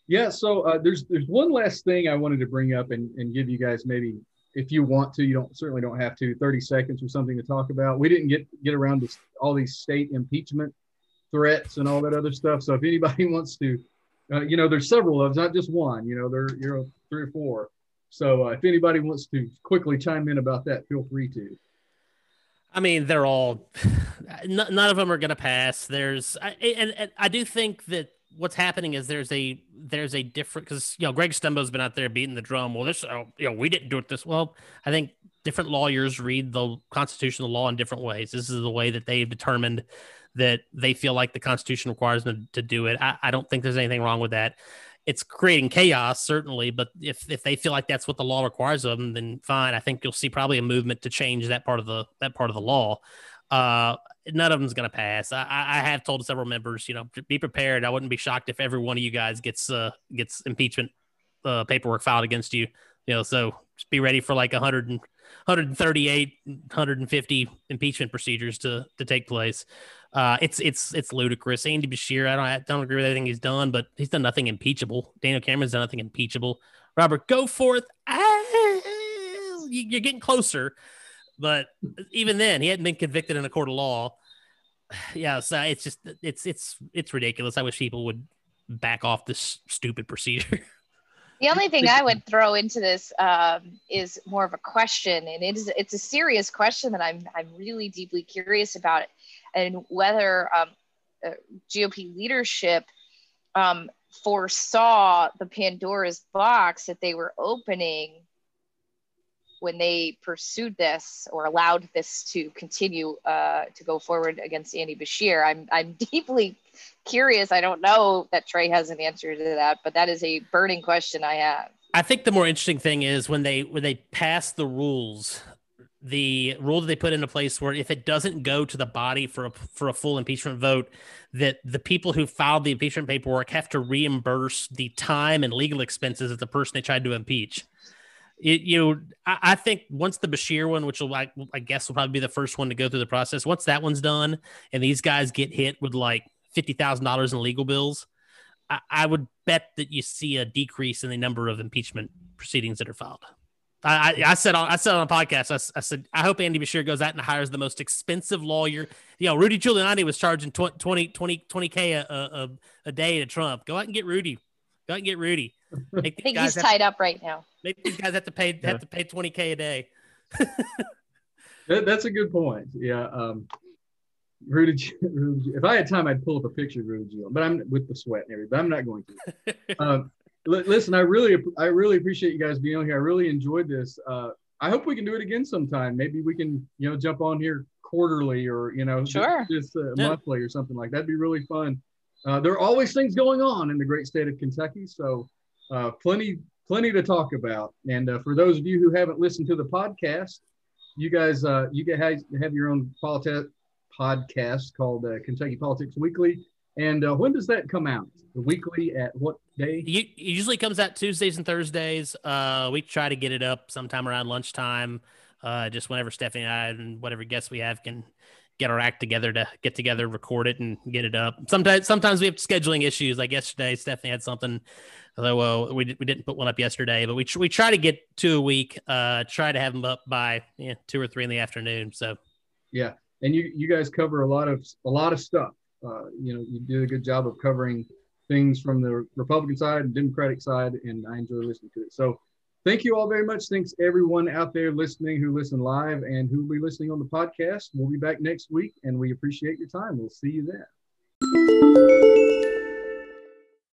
Yeah. So uh, there's there's one last thing I wanted to bring up and, and give you guys maybe if you want to, you don't certainly don't have to 30 seconds or something to talk about. We didn't get get around to all these state impeachment threats and all that other stuff. So if anybody [LAUGHS] wants to uh, you know, there's several of them, not just one. You know, there you know three or four. So uh, if anybody wants to quickly chime in about that, feel free to. I mean, they're all [SIGHS] none of them are going to pass. There's and, and I do think that what's happening is there's a there's a different because you know Greg Stumbo's been out there beating the drum. Well, this oh, you know we didn't do it this well. I think different lawyers read the constitutional law in different ways. This is the way that they've determined that they feel like the Constitution requires them to do it. I, I don't think there's anything wrong with that. It's creating chaos, certainly, but if if they feel like that's what the law requires of them, then fine. I think you'll see probably a movement to change that part of the that part of the law. Uh, none of them's going to pass. I, I have told several members, you know, be prepared. I wouldn't be shocked if every one of you guys gets uh, gets impeachment uh, paperwork filed against you. You know, so just be ready for like 100 and, 138, 150 impeachment procedures to to take place. Uh, it's it's it's ludicrous. Andy Beshear, I don't I don't agree with everything he's done, but he's done nothing impeachable. Daniel Cameron's done nothing impeachable. Robert Goforth, ah, you're getting closer, but even then, he hadn't been convicted in a court of law. [SIGHS] Yeah, so it's just it's it's it's ridiculous. I wish people would back off this stupid procedure. [LAUGHS] The only thing I would [LAUGHS] throw into this um, is more of a question, and it is it's a serious question that I'm I'm really deeply curious about, and whether um, uh, GOP leadership um, foresaw the Pandora's box that they were opening when they pursued this or allowed this to continue uh, to go forward against Andy Beshear. I'm I'm [LAUGHS] deeply curious. I don't know that Trey has an answer to that, but that is a burning question I have. I think the more interesting thing is when they when they passed the rules, the rule that they put into place where if it doesn't go to the body for a for a full impeachment vote, that the people who filed the impeachment paperwork have to reimburse the time and legal expenses of the person they tried to impeach. It, you know, I, I, think once the Beshear one, which will I, I guess will probably be the first one to go through the process. Once that one's done, and these guys get hit with like fifty thousand dollars in legal bills, I, I, would bet that you see a decrease in the number of impeachment proceedings that are filed. I, I, said on I said on a podcast, I, I, said I hope Andy Beshear goes out and hires the most expensive lawyer. You know, Rudy Giuliani was charging 20 20 k a, a, a day to Trump. Go out and get Rudy. Go out and get Rudy. [LAUGHS] I think he's tied up right now. Make these guys have to pay have to pay twenty k a day. [LAUGHS] that, that's a good point. Yeah. Um, Rudy, Rudy, if I had time, I'd pull up a picture of Rudy Giuliani, but I'm with the sweat and everything. But I'm not going to. [LAUGHS] um, listen, I really, I really appreciate you guys being on here. I really enjoyed this. Uh, I hope we can do it again sometime. Maybe we can, you know, jump on here quarterly or you know, sure. just, just uh, yeah. monthly or something like that. That'd be really fun. Uh, there are always things going on in the great state of Kentucky, so uh, plenty, plenty to talk about. And uh, for those of you who haven't listened to the podcast, you guys, uh, you guys have your own politi- podcast called uh, Kentucky Politics Weekly. And uh, when does that come out? The weekly at what day? It usually comes out Tuesdays and Thursdays. Uh, we try to get it up sometime around lunchtime. Uh, just whenever Stephanie and I and whatever guests we have can get our act together to get together, record it, and get it up. Sometimes, sometimes we have scheduling issues. Like yesterday, Stephanie had something. Although well, we, we didn't put one up yesterday, but we we try to get two a week. Uh, try to have them up by yeah, two or three in the afternoon. So, yeah, and you you guys cover a lot of a lot of stuff. Uh, you know, you do a good job of covering things from the Republican side and Democratic side, and I enjoy listening to it. So, thank you all very much. Thanks everyone out there listening who listen live and who will be listening on the podcast. We'll be back next week, and we appreciate your time. We'll see you then.